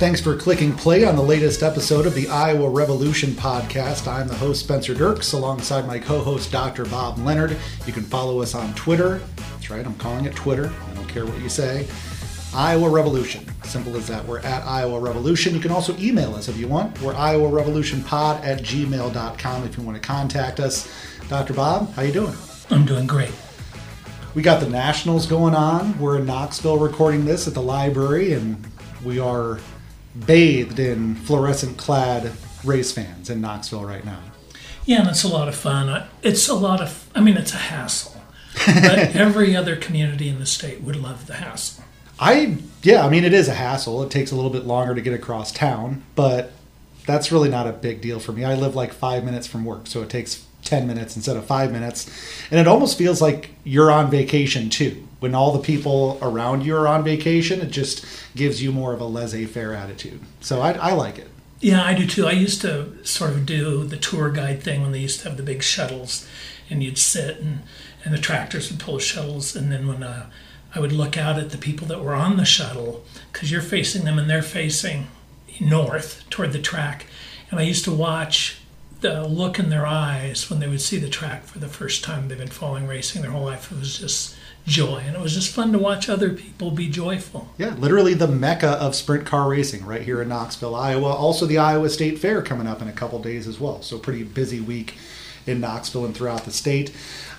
Thanks for clicking play on the latest episode of the Iowa Revolution podcast. I'm the host, Spencer Dirks, alongside my co host, Dr. Bob Leonard. You can follow us on Twitter. That's right, I'm calling it Twitter. I don't care what you say. Iowa Revolution. Simple as that. We're at Iowa Revolution. You can also email us if you want. We're Iowa Revolution Pod at gmail.com if you want to contact us. Dr. Bob, how you doing? I'm doing great. We got the Nationals going on. We're in Knoxville recording this at the library, and we are bathed in fluorescent clad race fans in Knoxville right now. Yeah, and it's a lot of fun. It's a lot of, I mean, it's a hassle. but every other community in the state would love the hassle. I yeah, I mean it is a hassle. It takes a little bit longer to get across town, but that's really not a big deal for me. I live like 5 minutes from work, so it takes 10 minutes instead of 5 minutes. And it almost feels like you're on vacation too. When all the people around you are on vacation, it just gives you more of a laissez-faire attitude. So I, I like it. Yeah, I do too. I used to sort of do the tour guide thing when they used to have the big shuttles, and you'd sit and, and the tractors would pull shuttles, and then when uh, I would look out at the people that were on the shuttle because you're facing them and they're facing north toward the track. And I used to watch the look in their eyes when they would see the track for the first time. They've been following racing their whole life. It was just joy. And it was just fun to watch other people be joyful. Yeah, literally the mecca of sprint car racing right here in Knoxville, Iowa. Also, the Iowa State Fair coming up in a couple days as well. So, pretty busy week in Knoxville and throughout the state.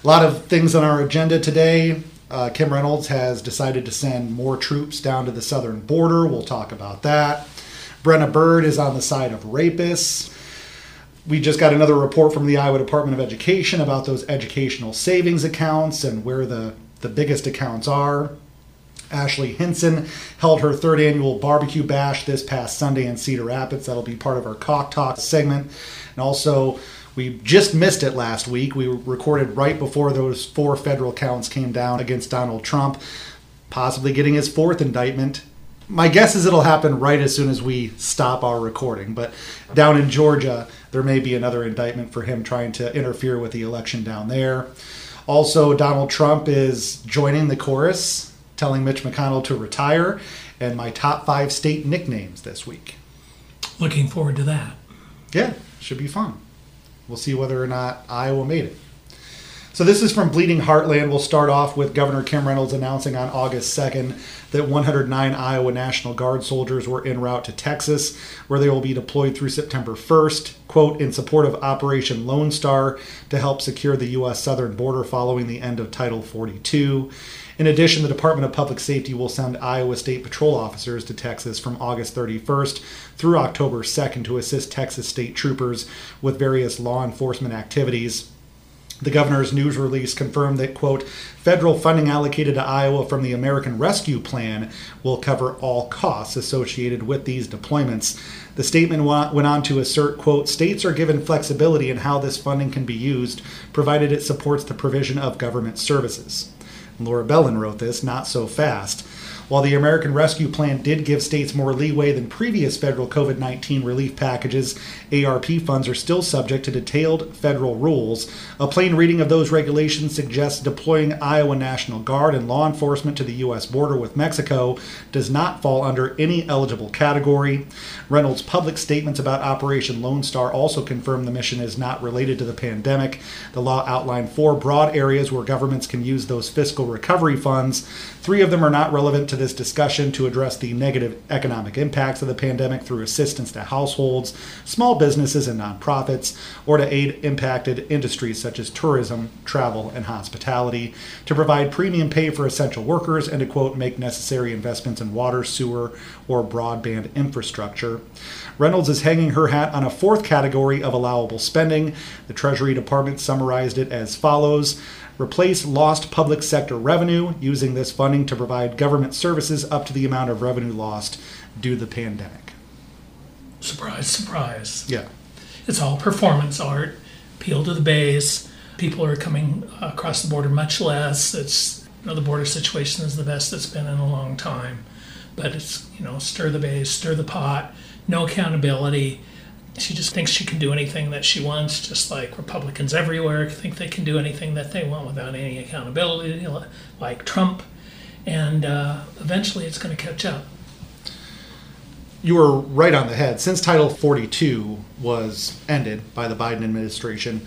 A lot of things on our agenda today. Uh, Kim Reynolds has decided to send more troops down to the southern border. We'll talk about that. Brenna Bird is on the side of rapists. We just got another report from the Iowa Department of Education about those educational savings accounts and where the, the biggest accounts are. Ashley Hinson held her third annual barbecue bash this past Sunday in Cedar Rapids. That'll be part of our Cauc Talk segment. And also, we just missed it last week. We recorded right before those four federal counts came down against Donald Trump, possibly getting his fourth indictment. My guess is it'll happen right as soon as we stop our recording. But down in Georgia, there may be another indictment for him trying to interfere with the election down there. Also, Donald Trump is joining the chorus, telling Mitch McConnell to retire, and my top five state nicknames this week. Looking forward to that. Yeah, should be fun. We'll see whether or not Iowa made it. So this is from Bleeding Heartland. We'll start off with Governor Kim Reynolds announcing on August 2nd that 109 Iowa National Guard soldiers were en route to Texas, where they will be deployed through September 1st, quote, in support of Operation Lone Star to help secure the U.S. southern border following the end of Title 42. In addition, the Department of Public Safety will send Iowa State Patrol officers to Texas from August 31st through October 2nd to assist Texas state troopers with various law enforcement activities. The governor's news release confirmed that, quote, federal funding allocated to Iowa from the American Rescue Plan will cover all costs associated with these deployments. The statement went on to assert, quote, states are given flexibility in how this funding can be used, provided it supports the provision of government services. Laura Belin wrote this, not so fast. While the American Rescue Plan did give states more leeway than previous federal COVID 19 relief packages, ARP funds are still subject to detailed federal rules. A plain reading of those regulations suggests deploying Iowa National Guard and law enforcement to the U.S. border with Mexico does not fall under any eligible category. Reynolds' public statements about Operation Lone Star also confirm the mission is not related to the pandemic. The law outlined four broad areas where governments can use those fiscal recovery funds. Three of them are not relevant to this discussion to address the negative economic impacts of the pandemic through assistance to households, small businesses, and nonprofits, or to aid impacted industries such as tourism, travel, and hospitality, to provide premium pay for essential workers, and to quote, make necessary investments in water, sewer, or broadband infrastructure. Reynolds is hanging her hat on a fourth category of allowable spending. The Treasury Department summarized it as follows replace lost public sector revenue using this funding to provide government services up to the amount of revenue lost due to the pandemic. Surprise, surprise. Yeah. It's all performance art, appeal to the base. People are coming across the border much less. It's you know the border situation is the best it's been in a long time. But it's you know stir the base, stir the pot, no accountability she just thinks she can do anything that she wants, just like Republicans everywhere think they can do anything that they want without any accountability, like Trump. And uh, eventually it's going to catch up. you were right on the head. Since Title 42 was ended by the Biden administration,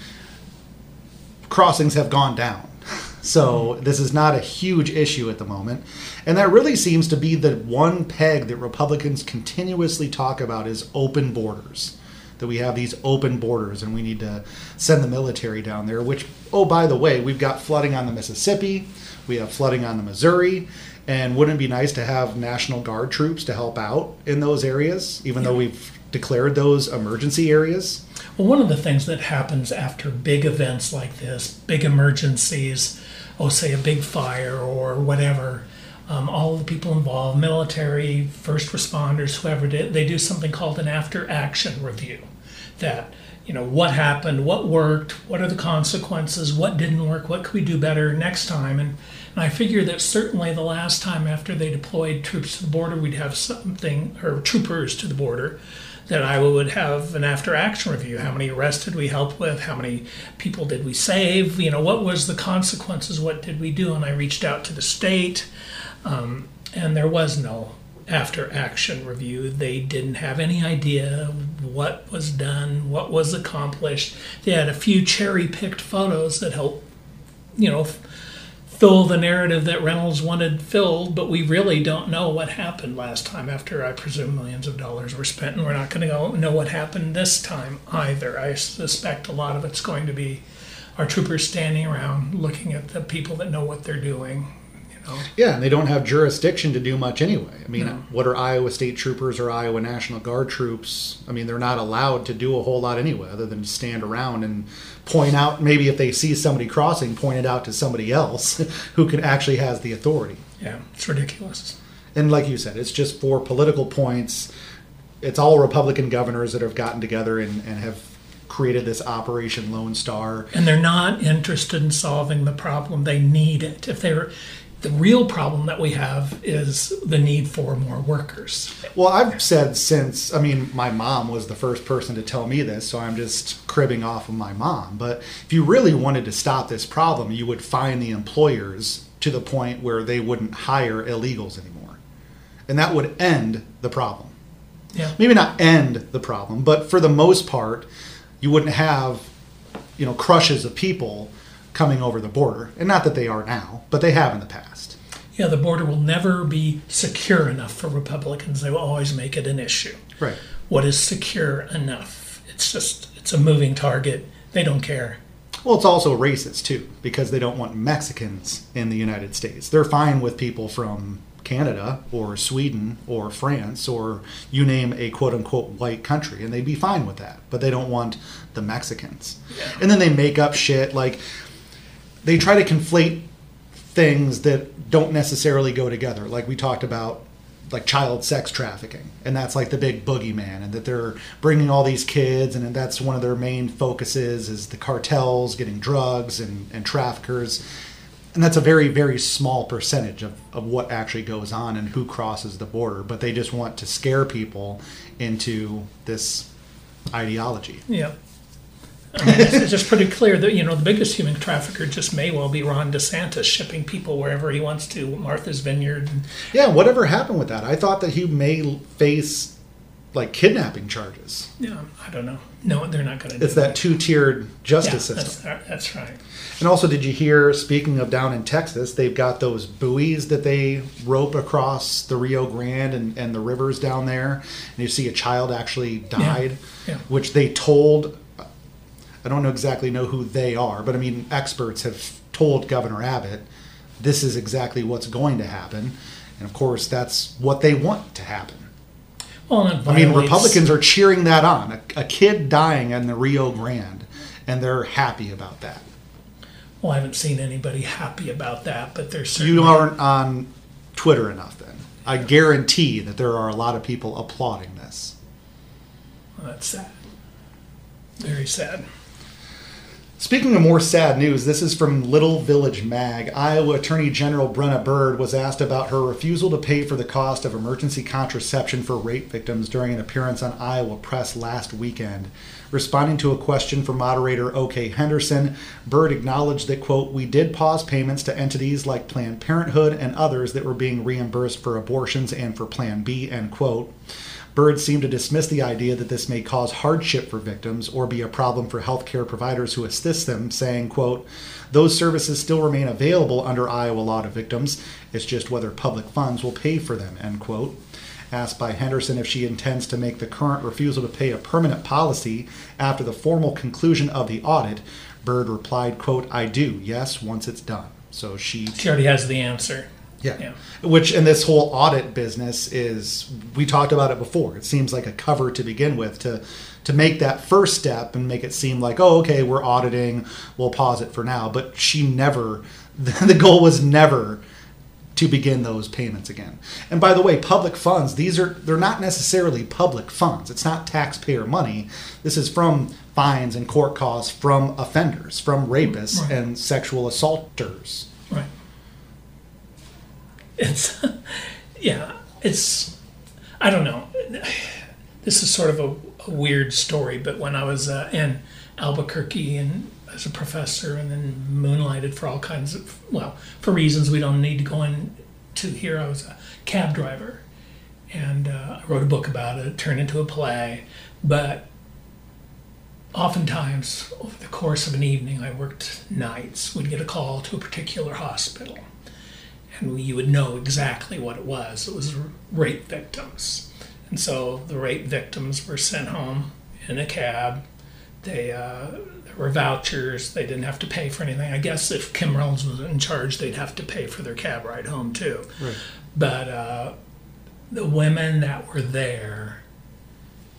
crossings have gone down. So this is not a huge issue at the moment. And that really seems to be the one peg that Republicans continuously talk about is open borders. That we have these open borders and we need to send the military down there, which, oh, by the way, we've got flooding on the Mississippi, we have flooding on the Missouri, and wouldn't it be nice to have National Guard troops to help out in those areas, even though we've declared those emergency areas? Well, one of the things that happens after big events like this, big emergencies, oh, say a big fire or whatever, um, all the people involved, military, first responders, whoever did, they do something called an after action review. That, you know, what happened, what worked, what are the consequences, what didn't work, what could we do better next time? And, and I figure that certainly the last time after they deployed troops to the border, we'd have something, or troopers to the border, that Iowa would have an after action review. How many arrests did we help with? How many people did we save? You know, what was the consequences? What did we do? And I reached out to the state, um, and there was no after action review. They didn't have any idea what was done, what was accomplished. They had a few cherry picked photos that helped, you know, fill the narrative that Reynolds wanted filled, but we really don't know what happened last time after I presume millions of dollars were spent, and we're not going to know what happened this time either. I suspect a lot of it's going to be our troopers standing around looking at the people that know what they're doing. Know? Yeah, and they don't have jurisdiction to do much anyway. I mean, no. what are Iowa State Troopers or Iowa National Guard troops? I mean, they're not allowed to do a whole lot anyway, other than stand around and point out maybe if they see somebody crossing, point it out to somebody else who can actually has the authority. Yeah, it's ridiculous. And like you said, it's just for political points. It's all Republican governors that have gotten together and, and have created this Operation Lone Star. And they're not interested in solving the problem. They need it. If they're the real problem that we have is the need for more workers. Well, I've said since, I mean, my mom was the first person to tell me this, so I'm just cribbing off of my mom. But if you really wanted to stop this problem, you would find the employers to the point where they wouldn't hire illegals anymore. And that would end the problem. Yeah. Maybe not end the problem, but for the most part, you wouldn't have, you know, crushes of people coming over the border. And not that they are now, but they have in the past. Yeah, the border will never be secure enough for Republicans. They will always make it an issue. Right. What is secure enough? It's just, it's a moving target. They don't care. Well, it's also racist too, because they don't want Mexicans in the United States. They're fine with people from Canada or Sweden or France or you name a quote unquote white country, and they'd be fine with that. But they don't want the Mexicans. Yeah. And then they make up shit like they try to conflate things that don't necessarily go together. Like we talked about, like child sex trafficking, and that's like the big boogeyman, and that they're bringing all these kids, and that's one of their main focuses is the cartels getting drugs and, and traffickers. And that's a very, very small percentage of, of what actually goes on and who crosses the border. But they just want to scare people into this ideology. Yeah. I mean, it's, it's just pretty clear that you know the biggest human trafficker just may well be Ron DeSantis shipping people wherever he wants to, Martha's Vineyard. Yeah, whatever happened with that? I thought that he may face like kidnapping charges. Yeah, I don't know. No, they're not going to. It's that, that two-tiered justice yeah, system. That's, that's right. And also, did you hear? Speaking of down in Texas, they've got those buoys that they rope across the Rio Grande and, and the rivers down there, and you see a child actually died, yeah. Yeah. which they told I don't know exactly know who they are, but I mean, experts have told Governor Abbott this is exactly what's going to happen, and of course, that's what they want to happen. Well, I mean, Republicans are cheering that on. A, a, kid dying in the Rio Grande, and they're happy about that. Well, I haven't seen anybody happy about that, but there's certainly... you aren't on Twitter enough. Then I guarantee that there are a lot of people applauding this. Well, that's sad. Very sad. Speaking of more sad news, this is from Little Village Mag. Iowa Attorney General Brenna Bird was asked about her refusal to pay for the cost of emergency contraception for rape victims during an appearance on Iowa Press last weekend. Responding to a question from moderator O.K. Henderson, Bird acknowledged that, quote, we did pause payments to entities like Planned Parenthood and others that were being reimbursed for abortions and for Plan B, end quote. Bird seemed to dismiss the idea that this may cause hardship for victims or be a problem for healthcare providers who assist them, saying, quote, those services still remain available under Iowa law to victims. It's just whether public funds will pay for them, end quote. Asked by Henderson if she intends to make the current refusal to pay a permanent policy after the formal conclusion of the audit, Bird replied, quote, I do, yes, once it's done. So she She already has the answer. Yeah. Yeah. Which in this whole audit business is we talked about it before. It seems like a cover to begin with to to make that first step and make it seem like, oh, okay, we're auditing, we'll pause it for now. But she never the goal was never to begin those payments again. And by the way, public funds, these are they're not necessarily public funds. It's not taxpayer money. This is from fines and court costs from offenders, from rapists Right. and sexual assaulters. It's, yeah, it's, I don't know. This is sort of a, a weird story, but when I was uh, in Albuquerque and as a professor and then moonlighted for all kinds of, well, for reasons we don't need to go into here, I was a cab driver. And uh, I wrote a book about it, turned into a play. But oftentimes, over the course of an evening, I worked nights, would get a call to a particular hospital and you would know exactly what it was. It was rape victims, and so the rape victims were sent home in a cab. They uh, there were vouchers. They didn't have to pay for anything. I guess if Kim Reynolds was in charge, they'd have to pay for their cab ride home too. Right. But uh, the women that were there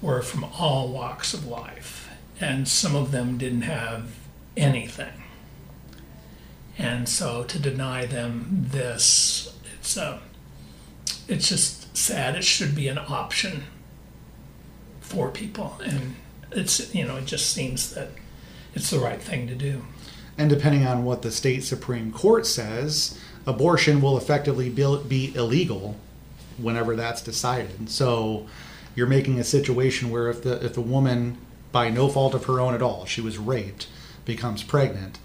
were from all walks of life, and some of them didn't have anything. And so to deny them this, it's uh, it's just sad. It should be an option for people, and it's you know it just seems that it's the right thing to do. And depending on what the state Supreme Court says, abortion will effectively be, be illegal whenever that's decided. So you're making a situation where if the if the woman, by no fault of her own at all, she was raped, becomes pregnant,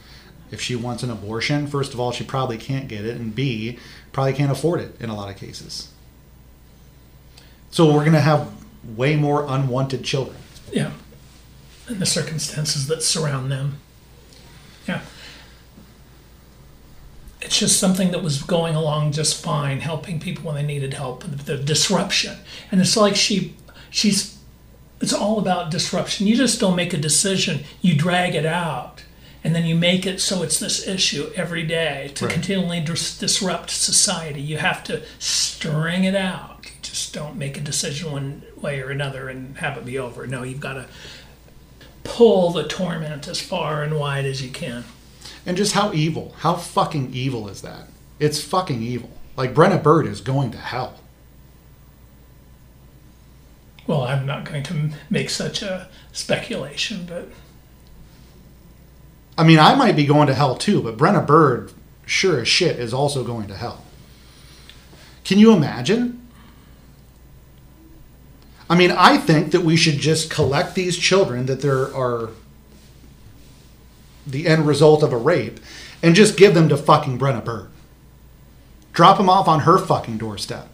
if she wants an abortion, first of all, she probably can't get it, and B, probably can't afford it in a lot of cases. So we're going to have way more unwanted children. Yeah, and the circumstances that surround them. Yeah. It's just something that was going along just fine, helping people when they needed help. The, disruption, and it's like she, she's, it's all about disruption. You just don't make a decision; you drag it out, and then you make it so it's this issue every day to Right. continually dis- disrupt society. You have to string it out. You just don't make a decision one way or another and have it be over. No, you've got to pull the torment as far and wide as you can. And just how evil, how fucking evil is that? It's fucking evil. Like Brenna Bird is going to hell. Well, I'm not going to make such a speculation, but I mean, I might be going to hell too, but Brenna Bird, sure as shit, is also going to hell. Can you imagine? I mean, I think that we should just collect these children that there are the end result of a rape and just give them to fucking Brenna Bird. Drop them off on her fucking doorstep.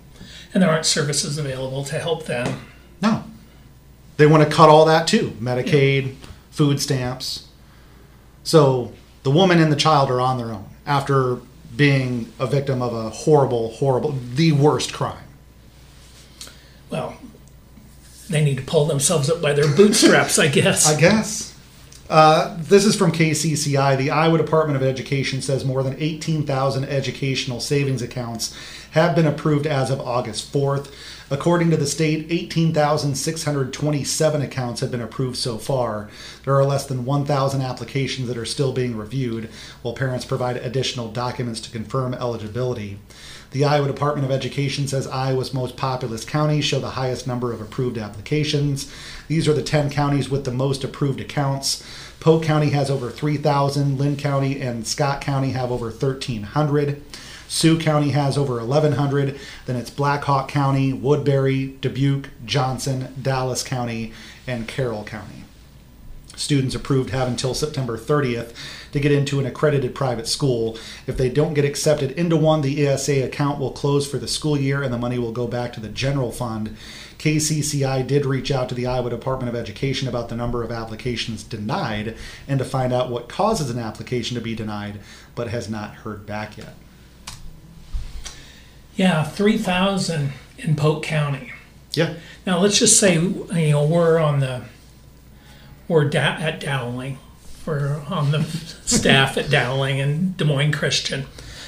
and there aren't services available to help them. No. They want to cut all that too Medicaid, food stamps. So the woman and the child are on their own after being a victim of a horrible, horrible, the worst crime. Well, they need to pull themselves up by their bootstraps, I guess. I guess. Uh, this is from KCCI. The Iowa Department of Education says more than 18,000 educational savings accounts have been approved as of August 4th. According to the state, 18,627 accounts have been approved so far. There are less than 1,000 applications that are still being reviewed, while parents provide additional documents to confirm eligibility. The Iowa Department of Education says Iowa's most populous counties show the highest number of approved applications. These are the 10 counties with the most approved accounts. Polk County has over 3,000, Linn County and Scott County have over 1,300. Sioux County has over 1,100. Then it's Black Hawk County, Woodbury, Dubuque, Johnson, Dallas County, and Carroll County. Students approved have until September 30th to get into an accredited private school. If they don't get accepted into one, the ESA account will close for the school year and the money will go back to the general fund. KCCI did reach out to the Iowa Department of Education about the number of applications denied and to find out what causes an application to be denied, but has not heard back yet. Yeah, 3,000 in Polk County. Yeah. Now let's just say you know we're on the we're da- at Dowling, we're on the staff at Dowling and Des Moines Christian.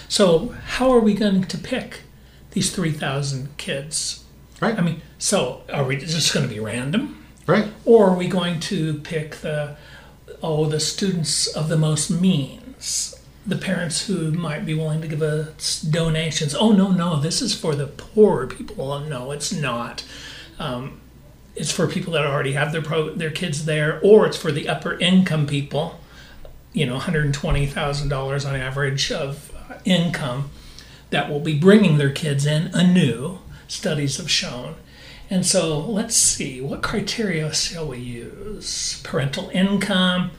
So how are we going to pick these three thousand kids? Right. I mean, so are we just going to be random, Right. or are we going to pick the oh the students of the most means? The parents who might be willing to give us donations. Oh no, no, this is for the poor people. Oh, No, it's not um, it's for people that already have their pro, their kids there, or it's for the upper income people. You know, one hundred twenty thousand dollars on average of uh, income that will be bringing their kids in anew. Studies have shown, and so let's see what criteria shall we use: parental income,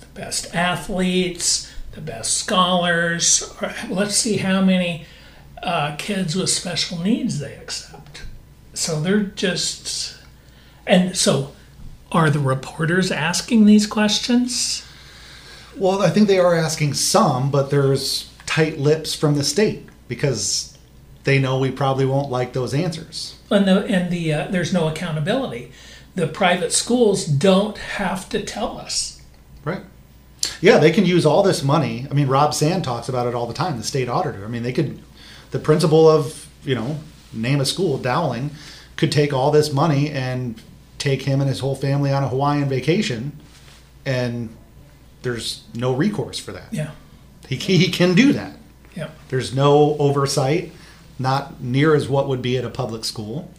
the best athletes, the best scholars. Let's see how many uh, kids with special needs they accept. So they're just and so, are the reporters asking these questions? Well, I think they are asking some, but there's tight lips from the state because they know we probably won't like those answers. And the and the uh, there's no accountability. The private schools don't have to tell us. Right. Yeah, they can use all this money. I mean, Rob Sand talks about it all the time, the state auditor. I mean, they could, the principal of, you know, name a school, Dowling, could take all this money and take him and his whole family on a Hawaiian vacation, and there's no recourse for that. Yeah, He, he can do that. yeah, There's no oversight, not near as what would be at a public school.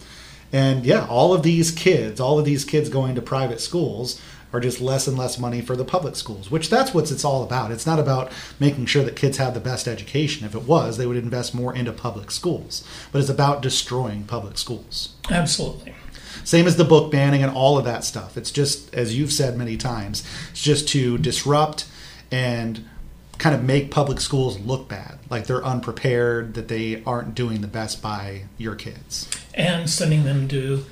And yeah, all of these kids, all of these kids going to private schools are just less and less money for the public schools, which that's what it's all about. It's not about making sure that kids have the best education. If it was, they would invest more into public schools. But it's about destroying public schools. absolutely. Same as the book banning and all of that stuff. It's just, as you've said many times, it's just to disrupt and kind of make public schools look bad, like they're unprepared, that they aren't doing the best by your kids. And sending them to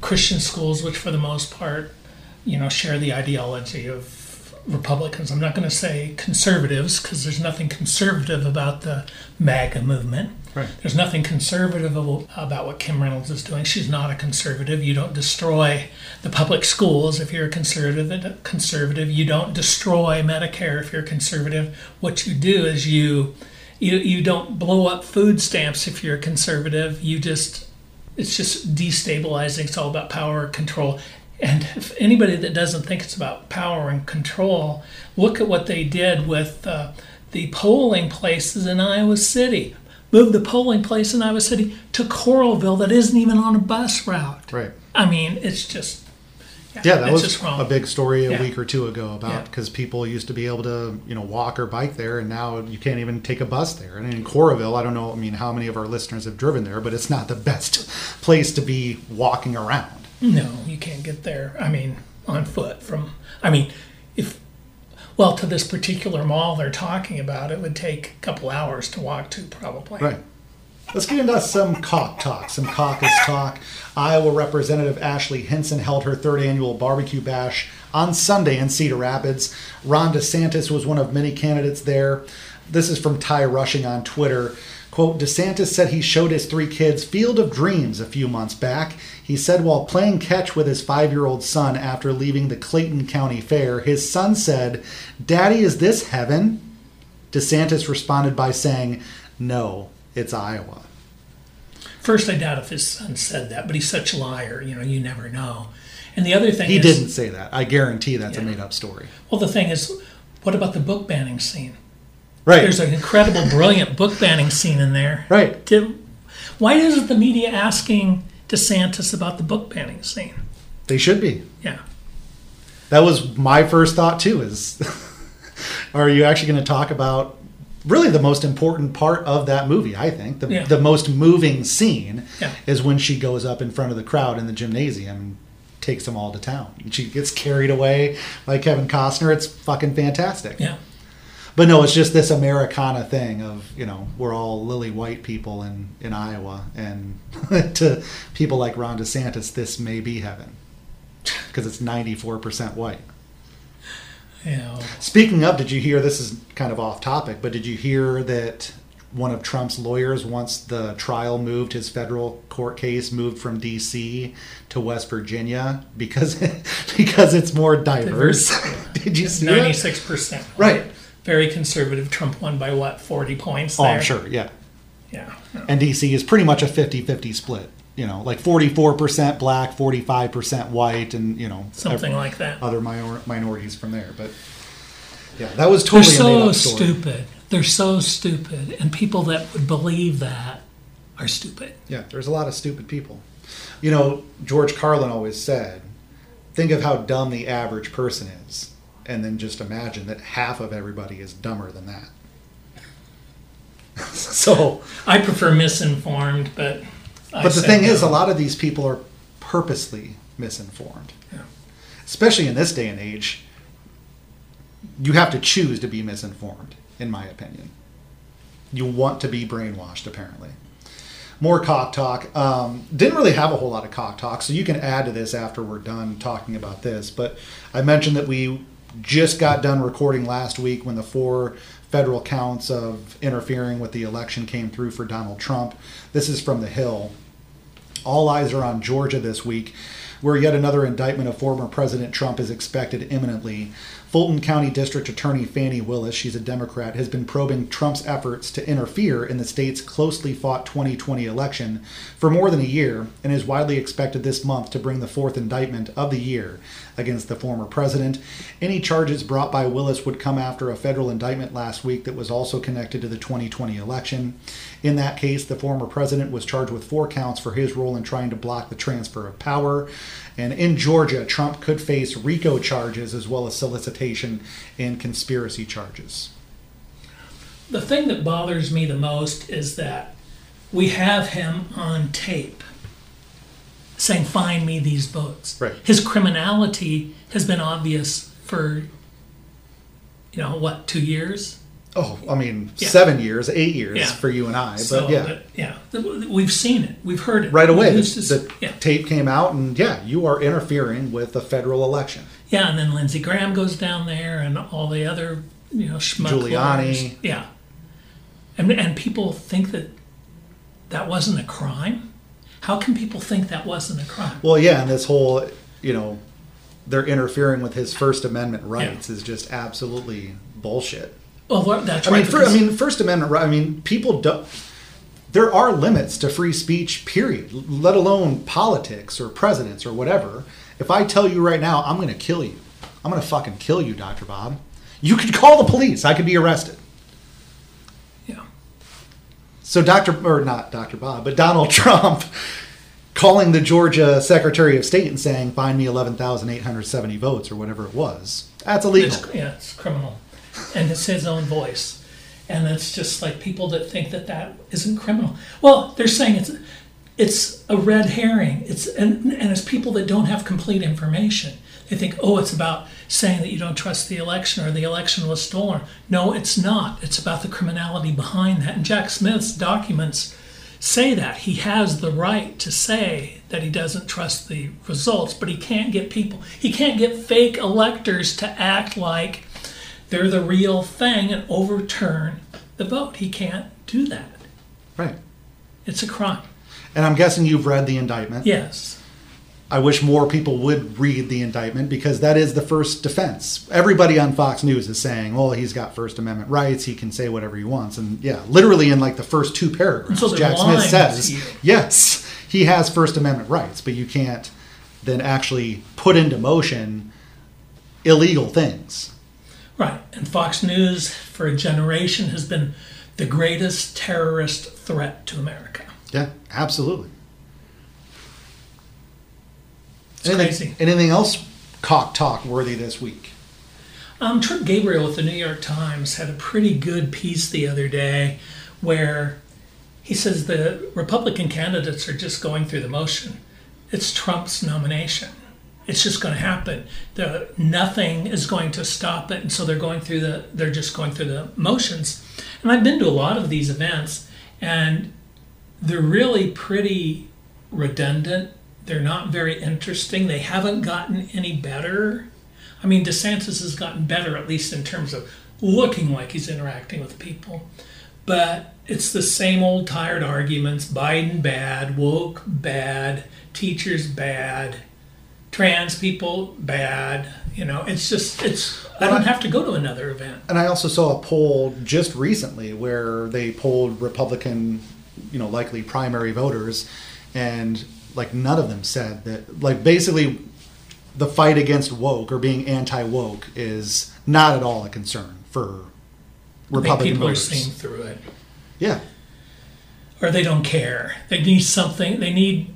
Christian schools, which for the most part, you know, share the ideology of Republicans. I'm not going to say conservatives because there's nothing conservative about the MAGA movement. Right. There's nothing conservative about what Kim Reynolds is doing. She's not a conservative. You don't destroy the public schools if you're a conservative. Uh, conservative. You don't destroy Medicare if you're a conservative. What you do is you you you don't blow up food stamps if you're a conservative. You just it's just destabilizing. It's all about power control. And if anybody that doesn't think it's about power and control, look at what they did with uh, the polling places in Iowa City. Move the polling place in Iowa City to Coralville that isn't even on a bus route. Right. I mean, it's just Yeah, that it's was a big story a Yeah. week or two ago about Yeah. because people used to be able to, you know, walk or bike there, and now you can't even take a bus there. And in Coralville, I don't know, I mean, how many of our listeners have driven there, but it's not the best place to be walking around. No, you can't get there. I mean, on foot from. I mean, if well, to this particular mall they're talking about, it would take a couple hours to walk to, probably. Right. Let's get into some cauc talk, some caucus talk. Iowa Representative Ashley Hinson held her third annual barbecue bash on Sunday in Cedar Rapids. Ron DeSantis was one of many candidates there. This is from Ty Rushing on Twitter. Quote, DeSantis said he showed his three kids Field of Dreams a few months back. He said while playing catch with his five year old son after leaving the Clayton County Fair, his son said, Daddy, is this heaven? DeSantis responded by saying, No, it's Iowa. First, I doubt if his son said that, but he's such a liar. You know, you never know. And the other thing He is, didn't say that. I guarantee that's a made up story. well, the thing is, what about the book banning scene? Right. There's an incredible, brilliant book banning scene in there. right. Did, why isn't the media asking DeSantis about the book banning scene? They should be. Yeah. That was my first thought too is are you actually going to talk about really the most important part of that movie, I think. The, Yeah. the most moving scene Yeah. is when she goes up in front of the crowd in the gymnasium and takes them all to town. And she gets carried away by Kevin Costner. It's fucking fantastic. Yeah. But no, it's just this Americana thing of you know we're all lily white people in in Iowa, and to people like Ron DeSantis, this may be heaven because it's ninety four percent white. You know, Speaking of, did you hear? This is kind of off topic, but did you hear that one of Trump's lawyers, once the trial moved, his federal court case moved from D.C. to West Virginia because because it's more diverse. did you see ninety-six percent. Right. Very conservative. Trump won by what, forty points Oh, there? I'm sure. Yeah. Yeah. and DC is pretty much a 50-50 split. You know, like 44% black, 45% white, and you know Something like that. other minor- minorities from there. But yeah, that was They're totally a so stupid. They're so stupid. And people that would believe that are stupid. Yeah, there's a lot of stupid people. You know, George Carlin always said, "Think of how dumb the average person is, and then just imagine that half of everybody is dumber than that." so, I prefer misinformed, but. I But the thing is, a lot of these people are purposely misinformed. Yeah. Especially in this day and age, you have to choose to be misinformed, in my opinion. You want to be brainwashed, apparently. More cauc talk. Um, didn't really have a whole lot of cauc talk, so you can add to this after we're done talking about this. But I mentioned that we just got done recording last week when the four federal counts of interfering with the election came through for Donald Trump. This is from The Hill. All eyes are on Georgia this week, where yet another indictment of former President Trump is expected imminently. Fulton County District Attorney Fani Willis, she's a Democrat, has been probing Trump's efforts to interfere in the state's closely fought 2020 election for more than a year and is widely expected this month to bring the fourth indictment of the year against the former president. Any charges brought by Willis would come after a federal indictment last week that was also connected to the 2020 election. In that case, the former president was charged with four counts for his role in trying to block the transfer of power. And in Georgia, Trump could face RICO charges as well as solicitation and conspiracy charges. The thing that bothers me the most is that we have him on tape saying, Find me these votes. Right. His criminality has been obvious for, you know, what, two years? Oh, I mean, Yeah. seven years, eight years Yeah. for you and I. So, but yeah, that- yeah, th- we've seen it, we've heard it. right away, the, the yeah. tape came out, and yeah, you are interfering with the federal election. Yeah, and then Lindsey Graham goes down there, and all the other, you know, schmuck Giuliani. lawyers. Yeah, and and people think that that wasn't a crime. How can people think that wasn't a crime? Well, yeah, and this whole, you know, they're interfering with his First Amendment rights is just absolutely bullshit. Well, that's I right. mean, for, I mean, First Amendment. I mean, people don't. There are limits to free speech. Period. Let alone politics or presidents or whatever. If I tell you right now, I'm going to kill you. I'm going to fucking kill you, Doctor Bob. You could call the police. I could be arrested. So Dr. or not Dr. Bob, but Donald Trump calling the Georgia Secretary of State and saying, "Find me 11,870 votes" or whatever it was. That's illegal. it's, yeah, it's criminal, and it's his own voice, and it's just like people that think that that isn't criminal. Well, they're saying it's it's a red herring. It's and and it's people that don't have complete information. They think, oh, it's about saying that you don't trust the election or the election was stolen. No, it's not. It's about the criminality behind that. And Jack Smith's documents say that he has the right to say that he doesn't trust the results, but he can't get people. He can't get fake electors to act like they're the real thing and overturn the vote. He can't do that. Right. It's a crime. And I'm guessing you've read the indictment. Yes. I wish more people would read the indictment because that is the first defense. Everybody on Fox News is saying, "Well, he's got First Amendment rights; he can say whatever he wants." And yeah, literally in like the first two paragraphs, So Jack Smith says, you. "Yes, he has First Amendment rights, but you can't then actually put into motion illegal things." Right. And Fox News for a generation has been the greatest terrorist threat to America. Yeah, absolutely. It's anything, crazy. anything else cauc talk worthy this week? Um, Trip Gabriel with the New York Times had a pretty good piece the other day where he says the Republican candidates are just going through the motion. It's Trump's nomination. It's just going to happen. The nothing is going to stop it, and so they're going through the. They're just going through the motions. And I've been to a lot of these events, and they're really pretty redundant. They're not very interesting. They haven't gotten any better. I mean, DeSantis has gotten better, at least in terms of looking like he's interacting with people. But it's the same old tired arguments Biden bad, woke bad, teachers bad, trans people bad. You know, it's just, it's, I don't have to go to another event. And I also saw a poll just recently where they polled Republican, you know, likely primary voters, and like none of them said that, like, basically, the fight against woke or being anti woke is not at all a concern for Republican people are voters. seeing through it. Yeah. Or they don't care. They need something, they need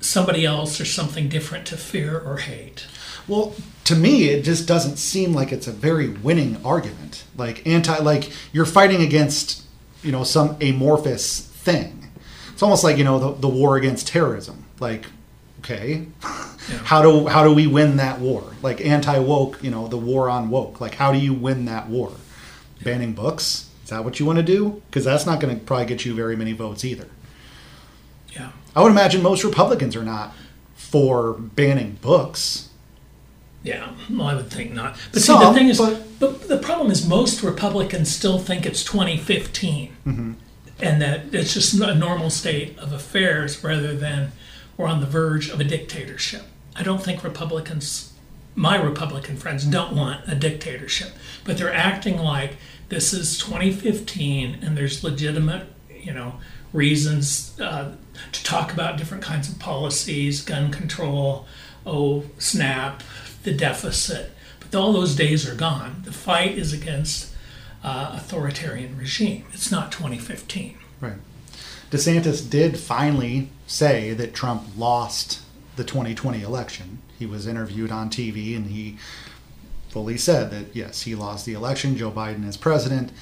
somebody else or something different to fear or hate. Well, to me, it just doesn't seem like it's a very winning argument. Like anti, like you're fighting against, you know, some amorphous thing. It's almost like you know the, the war against terrorism. Like, okay, how do how do we win that war? Like anti woke, you know, the war on woke. Like, how do you win that war? Banning books? Is that what you want to do? Because that's not going to probably get you very many votes either. Yeah. I would imagine most Republicans are not for banning books. Yeah, well, I would think not. But see, the thing is, but- but the problem is most Republicans still think it's 2015, Mm-hmm. And that it's just a normal state of affairs rather than we're on the verge of a dictatorship. I don't think Republicans, my Republican friends, don't want a dictatorship, but they're acting like this is 2015 and there's legitimate, you know, reasons uh, to talk about different kinds of policies, gun control, oh, SNAP, the deficit. But all those days are gone. The fight is against uh, authoritarian regime. It's not 2015. Right. DeSantis did finally say that Trump lost the 2020 election. He was interviewed on TV and he fully said that, yes, he lost the election. Joe Biden is president.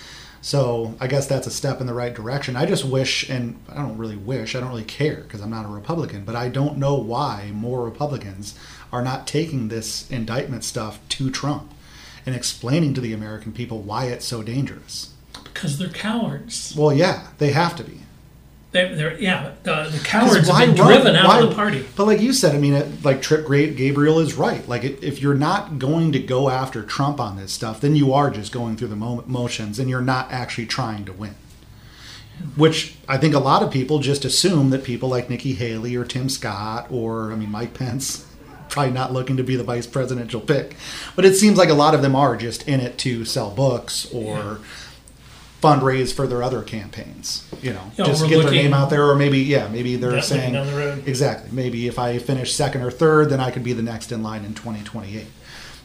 So I guess that's a step in the right direction. I just wish, and I don't really wish, I don't really care because I'm not a Republican, but I don't know why more Republicans are not taking this indictment stuff to Trump and explaining to the American people why it's so dangerous. Because they're cowards. Well, yeah, they have to be. They're, they're yeah, the, the cowards why have been driven out why- of the party. But like you said, I mean, it, like Trip Great Gabriel is right. Like it, if you're not going to go after Trump on this stuff, then you are just going through the mo- motions, and you're not actually trying to win. Which I think a lot of people just assume that people like Nikki Haley or Tim Scott or I mean Mike Pence, probably not looking to be the vice presidential pick, but it seems like a lot of them are just in it to sell books or fundraise for their other campaigns. You know, Yeah, just we're get their name out there, or maybe yeah, maybe they're saying the road. exactly. Maybe if I finish second or third, then I could be the next in line in 2028.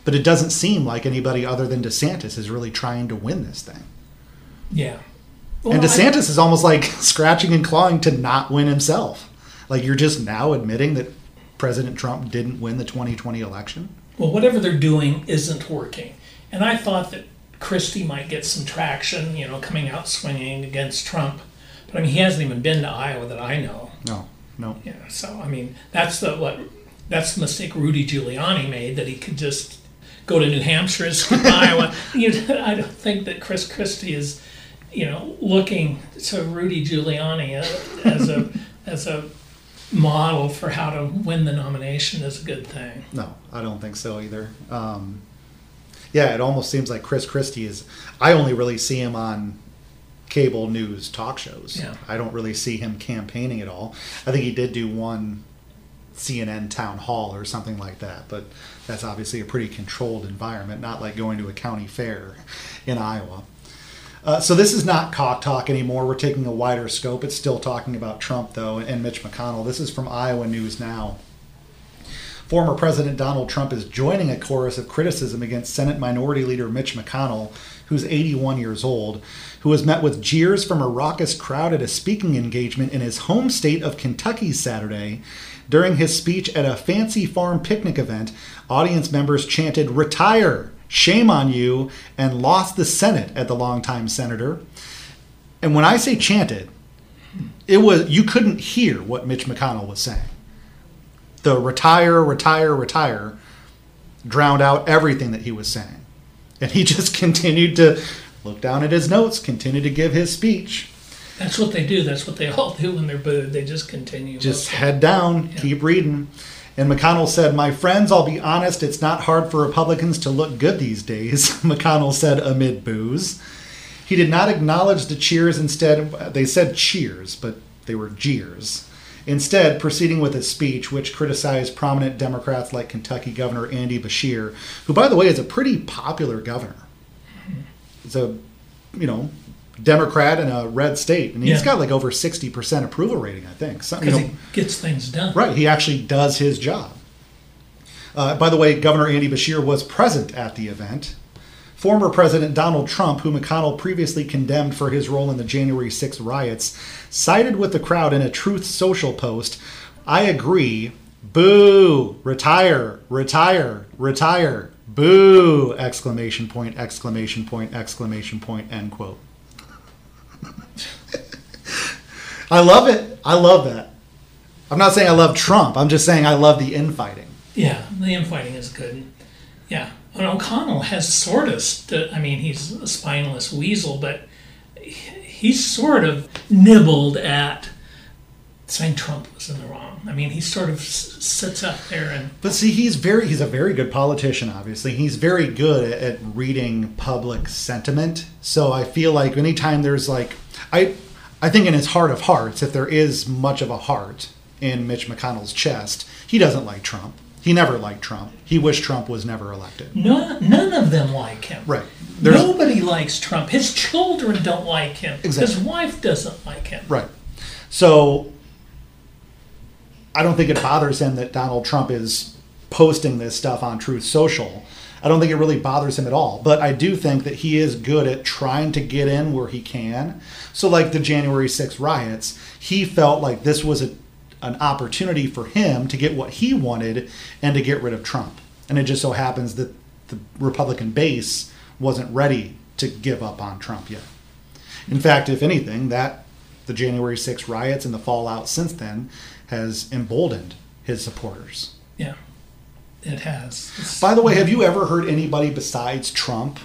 But it doesn't seem like anybody other than DeSantis is really trying to win this thing. Yeah. and Well, I- DeSantis is almost like scratching and clawing to not win himself. Like you're just now admitting that President Trump didn't win the 2020 election. well, whatever they're doing isn't working. And I thought that Christie might get some traction, you know, coming out swinging against Trump. But I mean, he hasn't even been to Iowa that I know. No, no. Yeah, so I mean, that's the what that's the mistake Rudy Giuliani made that he could just go to New Hampshire and skip Iowa. You know, I don't think that Chris Christie is, you know, looking to Rudy Giuliani as a as a model for how to win the nomination is a good thing. No, I don't think so either. Um, yeah, it almost seems like Chris Christie is. I only really see him on cable news talk shows. Yeah. I don't really see him campaigning at all. I think he did do one CNN town hall or something like that, but that's obviously a pretty controlled environment, not like going to a county fair in Iowa. Uh, so this is not cauc talk anymore. We're taking a wider scope. It's still talking about Trump though and Mitch McConnell. This is from Iowa News Now. Former President Donald Trump is joining a chorus of criticism against Senate Minority Leader Mitch McConnell, who's 81 years old, who was met with jeers from a raucous crowd at a speaking engagement in his home state of Kentucky Saturday. During his speech at a fancy farm picnic event, audience members chanted, Retire! Shame on you! and lost the Senate at the longtime senator. And when I say chanted, it was you couldn't hear what Mitch McConnell was saying the retire, retire, retire drowned out everything that he was saying. And he just continued to look down at his notes, continue to give his speech. That's what they do. That's what they all do when they're booed. They just continue. Just head down, keep reading. And McConnell said, My friends, I'll be honest, it's not hard for Republicans to look good these days, McConnell said amid boos. He did not acknowledge the cheers. Instead, they said cheers, but they were jeers. Instead, proceeding with his speech, which criticized prominent Democrats like Kentucky Governor Andy Beshear, who, by the way, is a pretty popular governor. He's a, you know, Democrat in a red state, and he's Yeah. got like over sixty percent approval rating, I think. Because you know, he gets things done. Right, he actually does his job. Uh, by the way, Governor Andy Beshear was present at the event. Former President Donald Trump, who McConnell previously condemned for his role in the January 6 riots, sided with the crowd in a Truth Social post. I agree. Boo! Retire! Retire! Retire! Boo! Exclamation point! Exclamation point! Exclamation point! End quote. I love it. I love that. I'm not saying I love Trump. I'm just saying I love the infighting. Yeah, the infighting is good. Yeah, and O'Connell has sort of. St- I mean, he's a spineless weasel, but he's sort of nibbled at saying Trump was in the wrong. I mean, he sort of s- sits up there and But see, he's very he's a very good politician. Obviously, he's very good at, at reading public sentiment. So I feel like anytime there's like I I think in his heart of hearts, if there is much of a heart in Mitch McConnell's chest, he doesn't like Trump. He never liked Trump. He wished Trump was never elected. none, none of them like him. Right. There's Nobody likes Trump. His children don't like him. Exactly. His wife doesn't like him. Right. So I don't think it bothers him that Donald Trump is posting this stuff on Truth Social. I don't think it really bothers him at all. But I do think that he is good at trying to get in where he can. So, like the January 6 riots, he felt like this was a, an opportunity for him to get what he wanted and to get rid of Trump. And it just so happens that the Republican base wasn't ready to give up on Trump yet. In fact, if anything, that the January 6 riots and the fallout since then has emboldened his supporters. It has. It's- By the way, have you ever heard anybody besides Trump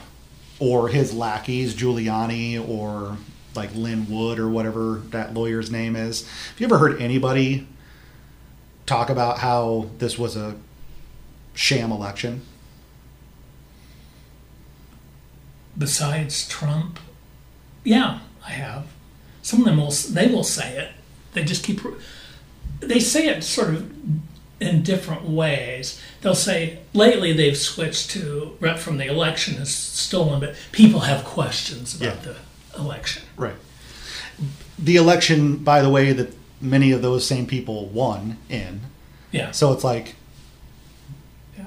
or his lackeys, Giuliani or like Lin Wood or whatever that lawyer's name is? Have you ever heard anybody talk about how this was a sham election? besides Trump, yeah, I have. Some of them will they will say it. They just keep they say it sort of in different ways. They'll say lately they've switched to right from the election is stolen, but people have questions about Yeah. the election. Right. The election, by the way, that many of those same people won in. Yeah, So it's like, yeah.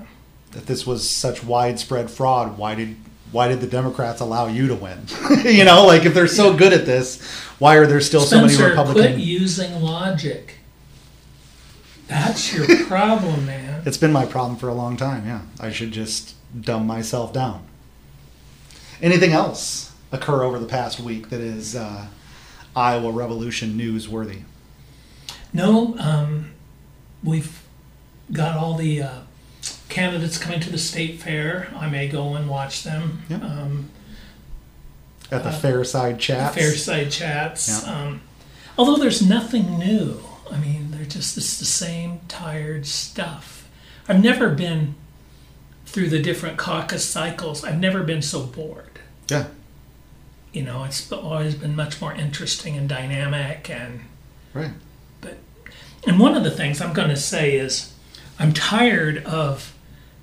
if this was such widespread fraud, why did why did the Democrats allow you to win? you know, like if they're so good at this, why are there still so many Republicans? Quit using logic. That's your problem, man. It's been my problem for a long time. Yeah, I should just dumb myself down. Anything else occur over the past week that is uh, Iowa Revolution newsworthy? No, um, we've got all the uh, candidates coming to the state fair. I may go and watch them. Um, At the Uh, Fairside Chats. Fairside chats. Um, although there's nothing new. I mean, they're just it's the same tired stuff. I've never been through the different caucus cycles. I've never been so bored. Yeah. You know, it's always been much more interesting and dynamic and Right. But And one of the things I'm going to say is I'm tired of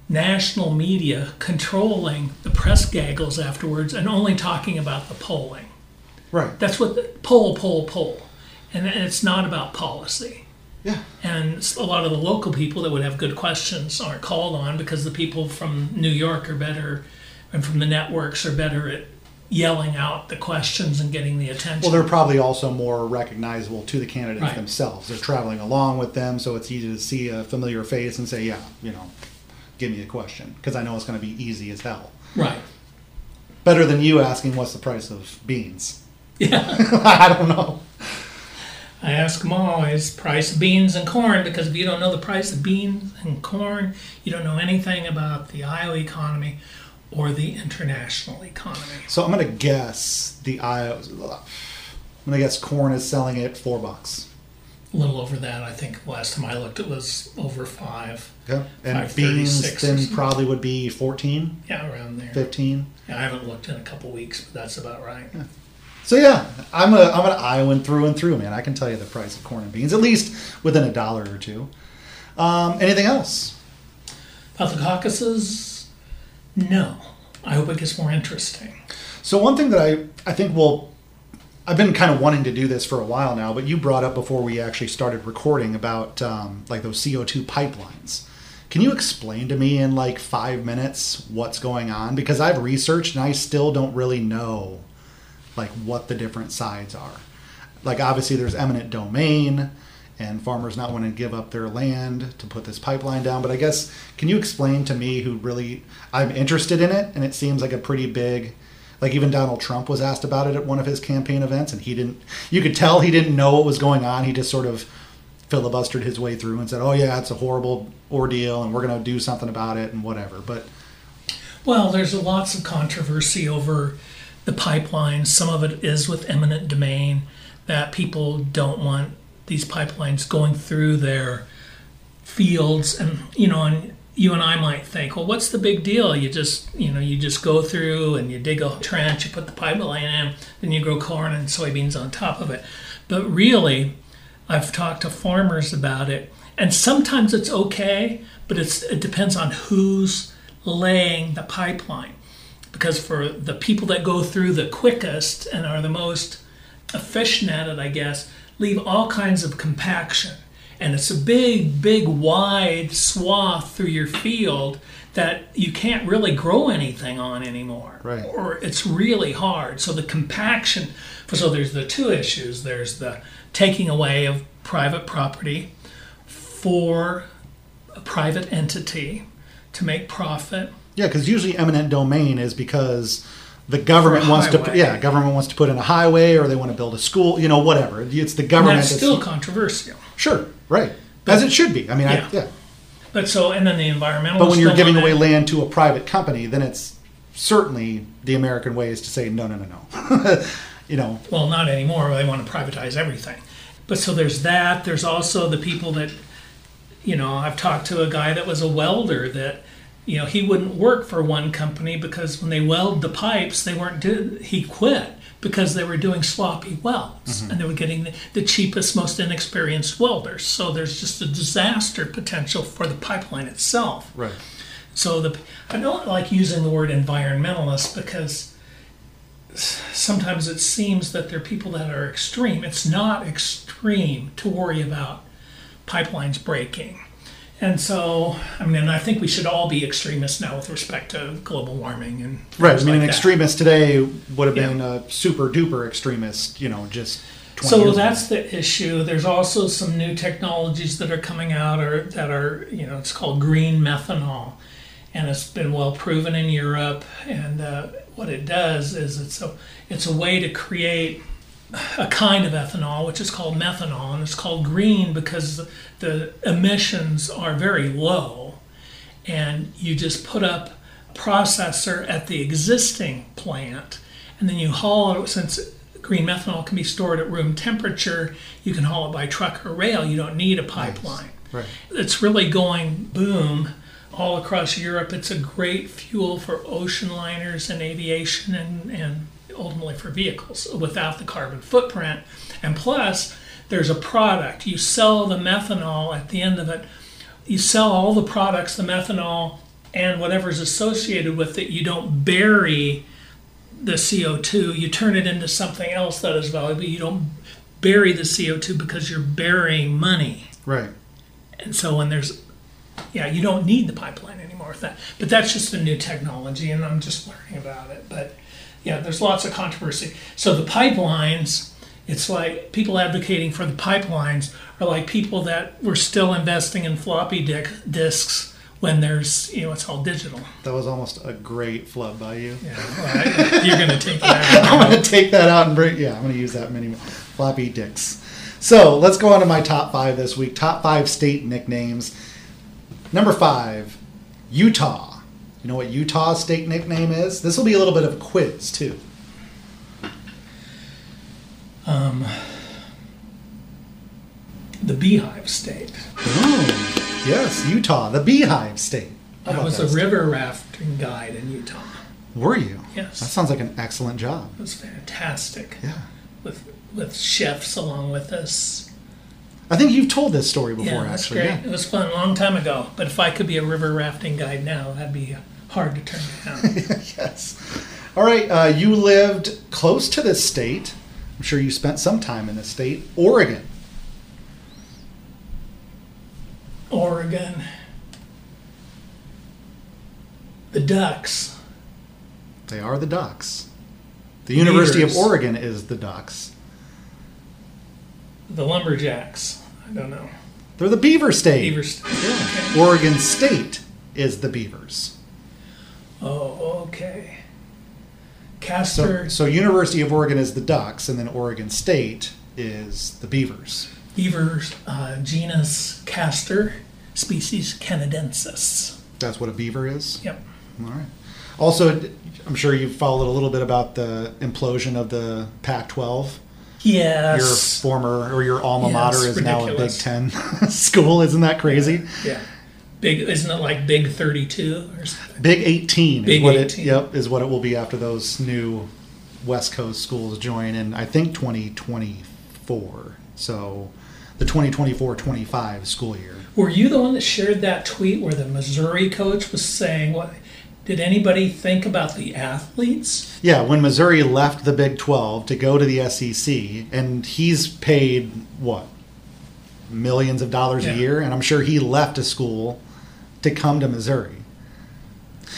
national media controlling the press gaggles afterwards and only talking about the polling. Right. That's what the poll, poll, poll. And, it's not about policy. Yeah. And a lot of the local people that would have good questions aren't called on because the people from New York are better and from the networks are better at yelling out the questions and getting the attention. Well, they're probably also more recognizable to the candidates Right. themselves. They're traveling along with them, so it's easy to see a familiar face and say, "Yeah, you know, give me a question," because I know it's going to be easy as hell. right. Better than you asking what's the price of beans. Yeah. I don't know. I ask them always price of beans and corn because if you don't know the price of beans and corn, you don't know anything about the Iowa economy or the international economy. So I'm gonna guess the Iowa. I'm gonna guess corn is selling at four bucks. A little over that, I think. Last time I looked, it was over five. Okay. And beans then probably would be 14, Yeah, around there. 15. Yeah, I haven't looked in a couple weeks, but that's about right. So yeah, I'm a I'm an Iowan through and through, man. I can tell you the price of corn and beans at least within a dollar or two. Um, anything else? About the caucuses, no. I hope it gets more interesting. So one thing that I I think will I've been kind of wanting to do this for a while now, but you brought up before we actually started recording about um, like those CO2 pipelines. Can you explain to me in like five minutes what's going on? Because I've researched and I still don't really know like what the different sides are. Like obviously there's eminent domain and farmers not wanting to give up their land to put this pipeline down. But I guess can you explain to me who really I'm interested in it and it seems like a pretty big like even Donald Trump was asked about it at one of his campaign events and he didn't you could tell he didn't know what was going on. He just sort of filibustered his way through and said, "Oh yeah, it's a horrible ordeal and we're going to do something about it and whatever." But Well, there's lots of controversy over the pipeline. Some of it is with eminent domain that people don't want these pipelines going through their fields and you know and you and I might think, well, what's the big deal? You just, you know, you just go through and you dig a trench, you put the pipeline in, then you grow corn and soybeans on top of it. But really, I've talked to farmers about it, and sometimes it's okay, but it's it depends on who's laying the pipeline. Because for the people that go through the quickest and are the most efficient at it, I guess, leave all kinds of compaction. And it's a big, big, wide swath through your field that you can't really grow anything on anymore. Right. Or it's really hard. So the compaction, so there's the two issues. There's the taking away of private property for a private entity to make profit. Yeah, because usually eminent domain is because the government wants to. Yeah, government wants to put in a highway, or they want to build a school. You know, whatever. It's the government. that's that's- still controversial. sure, right, as it should be. I mean, Yeah. I, yeah. But so, and then the environmental. But when you're giving away land to a private company, then it's certainly the American way is to say no, no, no, no. you know, well, not anymore. They want to privatize everything. But so there's that. There's also the people that, you know, I've talked to a guy that was a welder that, you know, he wouldn't work for one company because when they weld the pipes, they weren't do. He quit because they were doing sloppy welds mm-hmm. and they were getting the, the cheapest, most inexperienced welders. So there's just a disaster potential for the pipeline itself. right. So the I don't like using the word environmentalist because sometimes it seems that there are people that are extreme. It's not extreme to worry about pipelines breaking. And so, I mean, and I think we should all be extremists now with respect to global warming and Right. I mean, like an extremist today would have Yeah. been a super duper extremist. You know, just. 20 So that's ago. the issue. There's also some new technologies that are coming out, or that are you know it's called green methanol, and it's been well proven in Europe. And uh, what it does is it's a it's a way to create a kind of ethanol, which is called methanol, and it's called green because the emissions are very low, and you just put up a processor at the existing plant, and then you haul it since green methanol can be stored at room temperature. You can haul it by truck or rail. You don't need a pipeline. Right. It's really going boom all across Europe. It's a great fuel for ocean liners and aviation and, and ultimately for vehicles without the carbon footprint. And plus, there's a product. You sell the methanol at the end of it. You sell all the products, the methanol and whatever's associated with it. You don't bury the CO2. You turn it into something else that is valuable. You don't bury the CO2 because you're burying money. Right. And so when there's, yeah, you don't need the pipeline anymore with that. But that's just a new technology, and I'm just learning about it. But yeah, there's lots of controversy. So the pipelines, it's like people advocating for the pipelines are like people that were still investing in floppy dick disks when there's, you know, it's all digital. That was almost a great flub by you. Yeah, well, I- you're going to take that. I'm going to take that out and bring. Yeah, I'm going to use that many floppy dicks. So let's go on to my top five this week. Top five state nicknames. Number five, Utah. You know what Utah's state nickname is? This will be a little bit of a quiz too. Um, the Beehive State. Oh, yes, Utah, the Beehive State. How I was a river rafting guide in Utah. Were you? Yes. That sounds like an excellent job. It was fantastic Yeah. with with chefs along with us. I think you've told this story before, Yeah, actually. great. Yeah. It was fun a long time ago. But if I could be a river rafting guide now, that'd be hard to turn down. yes. All right. Uh, you lived close to this state. I'm sure you spent some time in the state, Oregon. Oregon. The Ducks. They are the Ducks. The University of Oregon is the Ducks. The Lumberjacks. I don't know. They're the Beaver State. Beaver State. Okay. Oregon State is the Beavers. Oh, okay. So, Casper, so University of Oregon is the Ducks, and then Oregon State is the Beavers. beavers, uh, genus Castor, species canadensis. That's what a beaver is. Yep. All right. Also, I'm sure you've followed a little bit about the implosion of the Pac-12. Your former or your alma Yeah, mater is now a Big. Ten school. Isn't that crazy? Yeah. Big, isn't it like Big 32 or something? Big 18 Big is what 18. it. Yep, is what it will be after those new West Coast schools join in. I think 2024. So the 2024-25 school year. Were you the one that shared that tweet where the Missouri coach was saying, what? Did anybody think about the athletes? Yeah, when Missouri left the Big 12 to go to the SEC, and he's paid what millions of dollars Yeah. a year, and I'm sure he left a school to come to Missouri.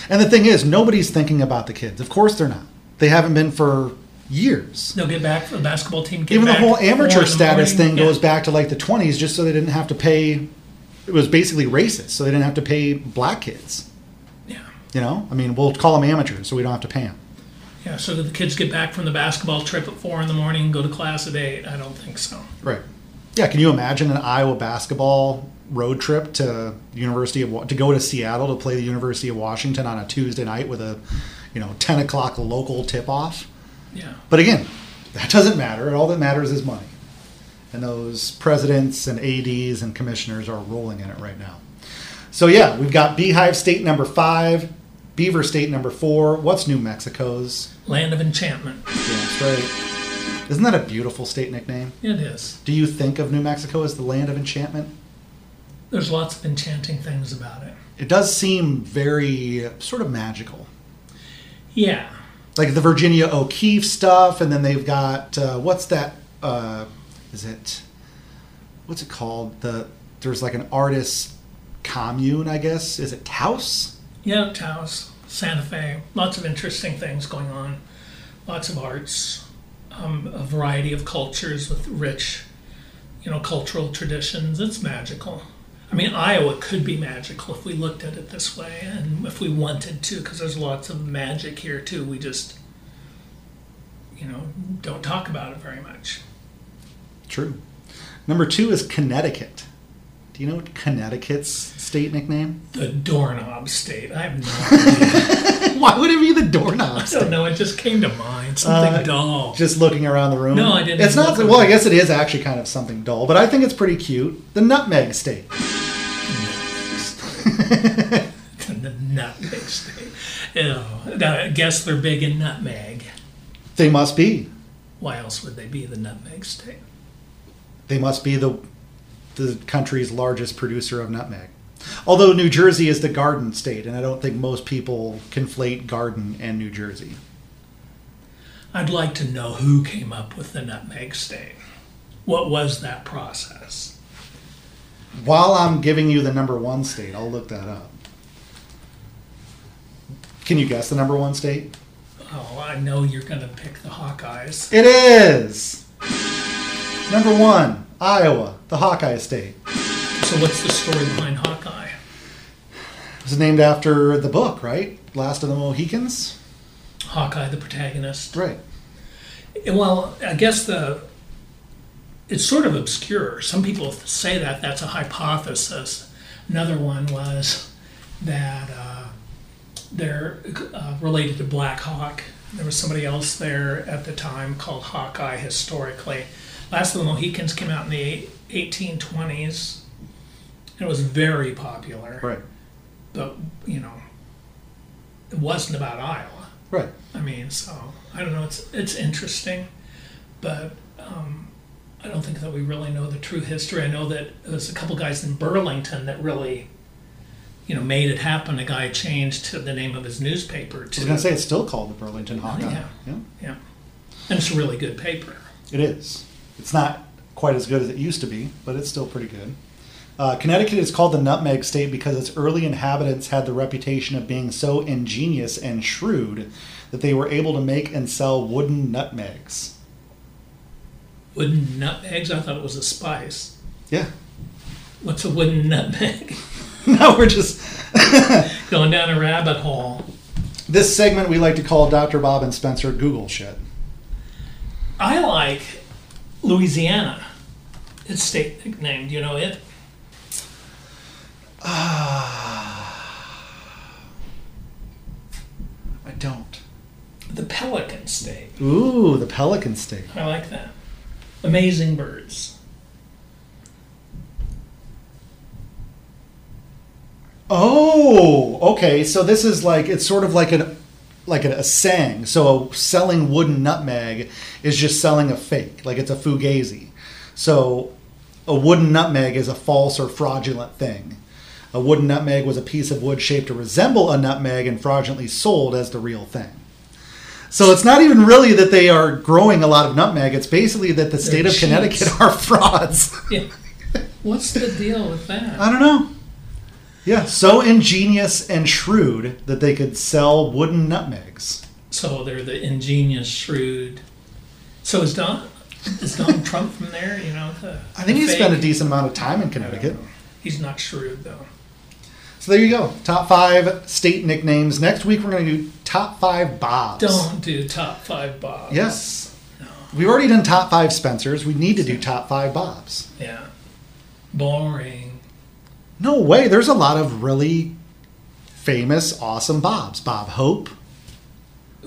And the thing is, nobody's thinking about the kids. Of course, they're not. They haven't been for years. They'll get back, for the basketball team get Even the whole at four in amateur status morning. thing Yeah. goes back to like the 20s, just so they didn't have to pay. It was basically racist, so they didn't have to pay black kids. Yeah. You know, I mean, we'll call them amateurs, so we don't have to pay them. Yeah, so that the kids get back from the basketball trip at four in the morning, go to class at eight. I don't think so. Right. Yeah. Can you imagine an Iowa basketball road trip to University of to go to Seattle to play the University of Washington on a Tuesday night with a, you know, ten o'clock local tip off? Yeah. But again, that doesn't matter. All that matters is money, and those presidents and ads and commissioners are rolling in it right now. So yeah, we've got Beehive State number five, Beaver State number four. What's New Mexico's? Land of enchantment. Yeah, that's right. Isn't that a beautiful state nickname? It is. Do you think of New Mexico as the land of enchantment? There's lots of enchanting things about it. It does seem very sort of magical. Yeah. Like the Virginia O'Keeffe stuff, and then they've got uh, what's that? Uh, is it what's it called? The there's like an artist commune, I guess. Is it Taos? Yeah, Taos, Santa Fe, lots of interesting things going on. Lots of arts, um, a variety of cultures with rich, you know, cultural traditions. It's magical. I mean, Iowa could be magical if we looked at it this way, and if we wanted to, because there's lots of magic here too. We just, you know, don't talk about it very much. True. Number two is Connecticut. Do you know what Connecticut's state nickname? The doorknob state. I have no idea. Why would it be the doorknob I state? don't know. It just came to mind. Something Uh, dull. Just looking around the room. No, I didn't It's not. Well, I guess it is actually kind of something dull, but I think it's pretty cute. The Nutmeg State. the nutmeg. Ew. Now, I guess they're big in nutmeg. They must be. Why else would they be the nutmeg state? They must be the the country's largest producer of nutmeg. Although New Jersey is the garden state, and I don't think most people conflate garden and New Jersey. I'd like to know who came up with the nutmeg state. What was that process? While I'm giving you the number one state, I'll look that up. Can you guess the number one state? Oh, I know you're going to pick the Hawkeyes. It is number one, Iowa, the Hawkeye State. So, what's the story behind Hawkeye? It was named after the book, right? Last of the Mohicans. Hawkeye, the protagonist. Right. Well, I guess the it's sort of obscure. Some people say that that's a hypothesis. Another one was that uh, they're uh, related to Black Hawk. There was somebody else there at the time called Hawkeye historically. Last of the Mohicans came out in the 1820s. It was very popular, Right. but you know, it wasn't about Iowa. Right. I mean, so I don't know. It's it's interesting, but um, I don't think that we really know the true history. I know that there's a couple guys in Burlington that really, you know, made it happen. A guy changed the name of his newspaper to. I was going to say it's still called the Burlington Hawkeye. yeah. yeah. yeah, and it's a really good paper. It is. It's not quite as good as it used to be, but it's still pretty good. Uh, Connecticut is called the Nutmeg State because its early inhabitants had the reputation of being so ingenious and shrewd that they were able to make and sell wooden nutmegs. Wooden nutmegs. I thought it was a spice. Yeah. What's a wooden nutmeg? now we're just. Going down a rabbit hole. This segment we like to call Dr. Bob and Spencer Google shit. I like Louisiana. It's state nicknamed. You know it. I don't. The Pelican State. Ooh, the Pelican State. I like that. Amazing birds. Oh, okay. So this is like it's sort of like an like a, a saying. So a selling wooden nutmeg is just selling a fake, like it's a fugazi. So a wooden nutmeg is a false or fraudulent thing. A wooden nutmeg was a piece of wood shaped to resemble a nutmeg and fraudulently sold as the real thing. So it's not even really that they are growing a lot of nutmeg. It's basically that the state of cheats. Connecticut are frauds. Yeah. What's the deal with that? I don't know. Yeah, so ingenious and shrewd that they could sell wooden nutmegs. So they're the ingenious, shrewd. So is Don is Donald Trump from there? You know, the, I think the he spent a decent amount of time in Connecticut. He's not shrewd though. So there you go. Top five state nicknames. Next week we're going to do top five Bobs. Don't do top five Bobs. Yes. We've already done top five Spencers. We need to do top five Bobs. Yeah. Boring. No way. There's a lot of really famous, awesome Bobs. Bob Hope.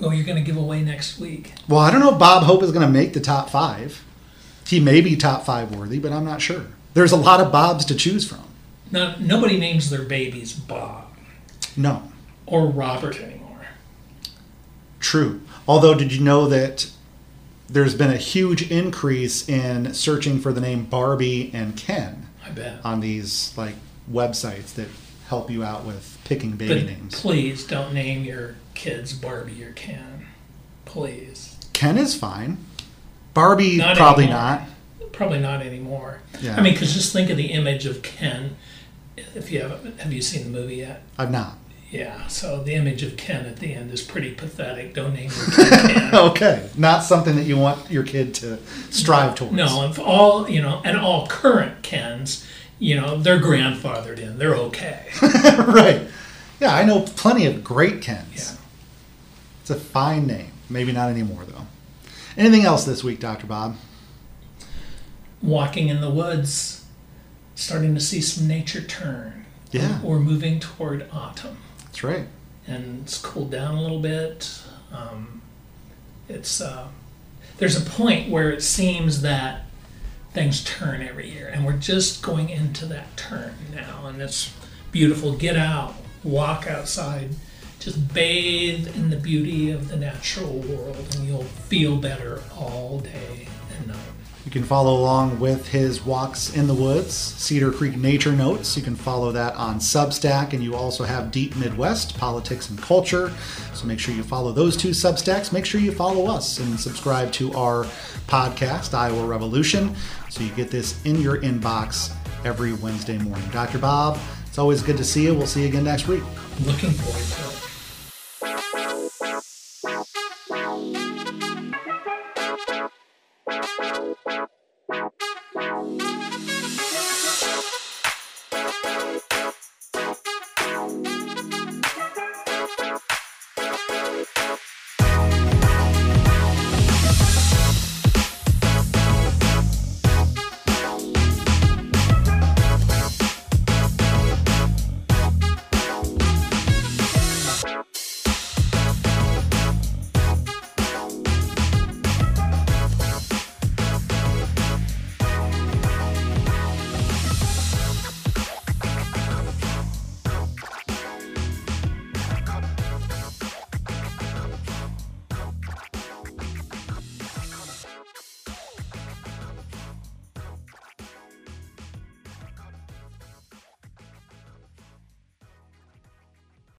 Oh, you're going to give away next week. Well, I don't know if Bob Hope is going to make the top five. He may be top five worthy, but I'm not sure. There's a lot of Bobs to choose from. Not nobody names their babies Bob No. or Robert anymore. True. Although, did you know that there's been a huge increase in searching for the name Barbie and Ken I bet. on these like websites that help you out with picking baby but names? please don't name your kids Barbie or Ken. Please. Ken is fine. Barbie, Not probably anymore. not. Probably not anymore. Yeah. I mean, because just think of the image of Ken. If you haven't, have you seen the movie yet? I'm not. Yeah. So the image of Ken at the end is pretty pathetic. Don't name your kid Ken. Okay, not something that you want your kid to strive towards. No, if all you know, and all current Kens, you know, they're grandfathered in. They're okay. right. Yeah, I know plenty of great Kens. Yeah. It's a fine name. Maybe not anymore though. Anything else this week, Dr. Bob? Walking in the woods, starting to see some nature turn. Yeah. We're moving toward autumn. That's right. and it's cooled down a little bit. Um, it's uh, there's a point where it seems that things turn every year, and we're just going into that turn now, and it's beautiful. Get out, walk outside, just bathe in the beauty of the natural world, and you'll feel better all day and night. You can follow along with his walks in the woods, Cedar Creek Nature Notes. You can follow that on Substack, and you also have Deep Midwest Politics and Culture. So make sure you follow those two Substacks. Make sure you follow us and subscribe to our podcast, Iowa Revolution, so you get this in your inbox every Wednesday morning. Dr. Bob, it's always good to see you. We'll see you again next week. Looking forward to it.